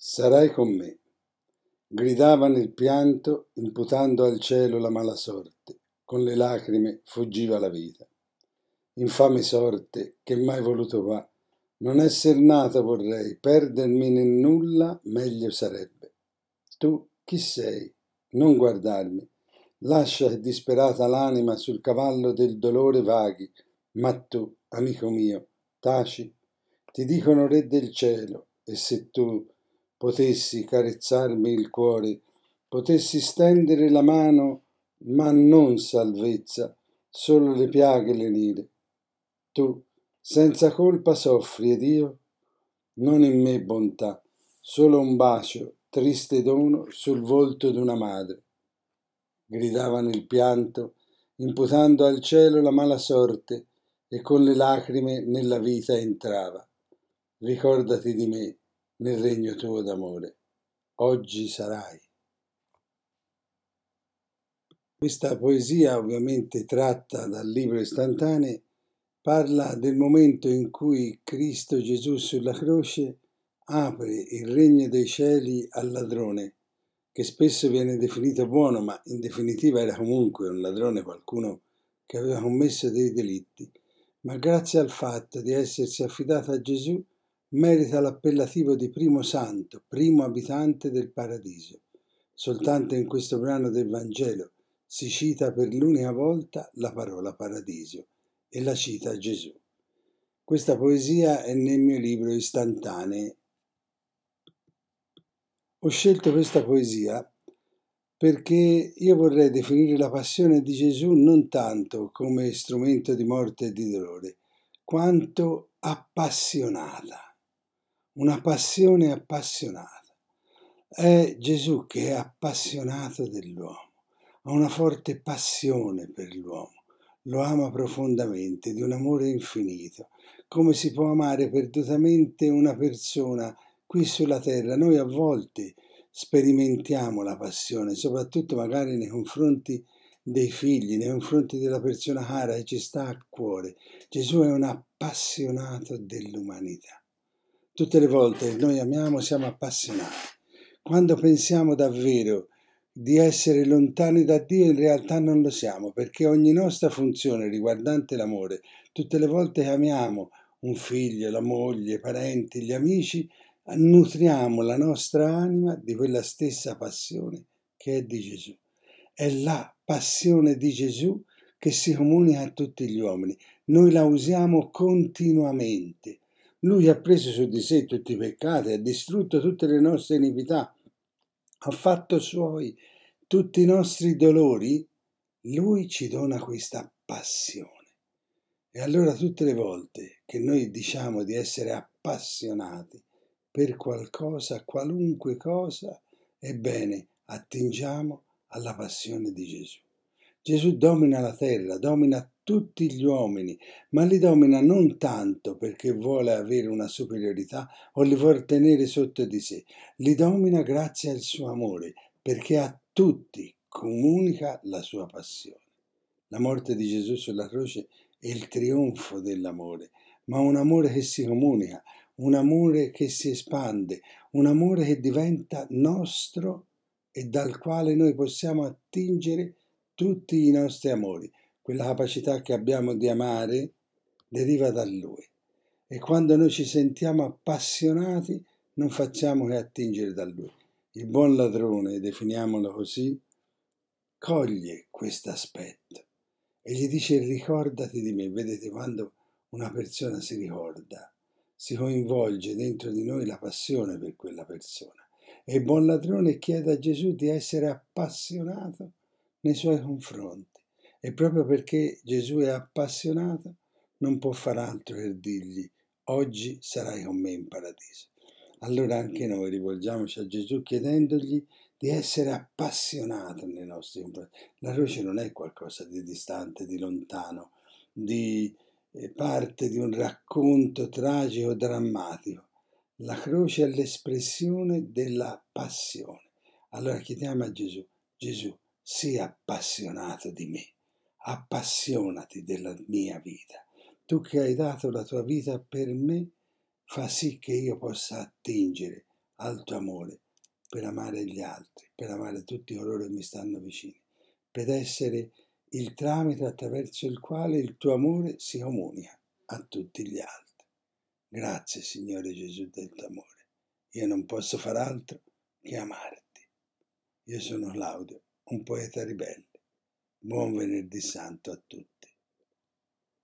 Sarai con me. Gridava nel pianto, imputando al cielo la mala sorte. Con le lacrime fuggiva la vita. Infame sorte che mai voluto va. Non esser nata vorrei, perdermi nel nulla meglio sarebbe. Tu chi sei? Non guardarmi. Lascia disperata l'anima sul cavallo del dolore vaghi, ma tu, amico mio, taci. Ti dicono re del cielo, e se tu potessi carezzarmi il cuore, potessi stendere la mano, ma non salvezza, solo le piaghe lenire. Tu, senza colpa soffri ed io? Non in me bontà, solo un bacio, triste dono sul volto d'una madre. Gridava nel pianto, imputando al cielo la mala sorte, e con le lacrime nella vita entrava. Ricordati di me, nel regno tuo d'amore. Oggi sarai. Questa poesia, ovviamente tratta dal libro istantaneo, parla del momento in cui Cristo Gesù sulla croce apre il regno dei cieli al ladrone, che spesso viene definito buono, ma in definitiva era comunque un ladrone, qualcuno che aveva commesso dei delitti, ma grazie al fatto di essersi affidato a Gesù, merita l'appellativo di primo santo, primo abitante del paradiso. Soltanto in questo brano del Vangelo si cita per l'unica volta la parola paradiso e la cita Gesù. Questa poesia è nel mio libro Istantanee. Ho scelto questa poesia perché io vorrei definire la passione di Gesù non tanto come strumento di morte e di dolore, quanto appassionata una passione appassionata. È Gesù che è appassionato dell'uomo, ha una forte passione per l'uomo, lo ama profondamente, di un amore infinito. Come si può amare perdutamente una persona qui sulla terra? Noi a volte sperimentiamo la passione, soprattutto magari nei confronti dei figli, nei confronti della persona cara che ci sta a cuore. Gesù è un appassionato dell'umanità. Tutte le volte noi amiamo siamo appassionati. Quando pensiamo davvero di essere lontani da Dio, in realtà non lo siamo, perché ogni nostra funzione riguardante l'amore, tutte le volte che amiamo un figlio, la moglie, i parenti, gli amici, nutriamo la nostra anima di quella stessa passione che è di Gesù. È la passione di Gesù che si comunica a tutti gli uomini. Noi la usiamo continuamente lui ha preso su di sé tutti i peccati, ha distrutto tutte le nostre iniquità, ha fatto suoi tutti i nostri dolori. Lui ci dona questa passione. E allora tutte le volte che noi diciamo di essere appassionati per qualcosa, qualunque cosa, ebbene, attingiamo alla passione di Gesù. Gesù domina la terra, domina tutti gli uomini, ma li domina non tanto perché vuole avere una superiorità o li vuole tenere sotto di sé, li domina grazie al suo amore, perché a tutti comunica la sua passione. La morte di Gesù sulla croce è il trionfo dell'amore, ma un amore che si comunica, un amore che si espande, un amore che diventa nostro e dal quale noi possiamo attingere tutti i nostri amori, quella capacità che abbiamo di amare deriva da Lui. E quando noi ci sentiamo appassionati, non facciamo che attingere da Lui. Il buon ladrone, definiamolo così, coglie questo aspetto e gli dice ricordati di me. Vedete, quando una persona si ricorda, si coinvolge dentro di noi la passione per quella persona. E il buon ladrone chiede a Gesù di essere appassionato nei suoi confronti. E proprio perché Gesù è appassionato, non può far altro che dirgli, oggi sarai con me in paradiso. Allora anche noi rivolgiamoci a Gesù chiedendogli di essere appassionato nei nostri confronti. La croce non è qualcosa di distante, di lontano, di eh, parte di un racconto tragico, drammatico. La croce è l'espressione della passione. Allora chiediamo a Gesù, Gesù, sii appassionato di me appassionati della mia vita. Tu che hai dato la tua vita per me, fa sì che io possa attingere al tuo amore, per amare gli altri, per amare tutti coloro che mi stanno vicini, per essere il tramite attraverso il quale il tuo amore si comunica a tutti gli altri. Grazie Signore Gesù del tuo amore. Io non posso far altro che amarti. Io sono Claudio, un poeta ribelle. Buon venerdì santo a tutti.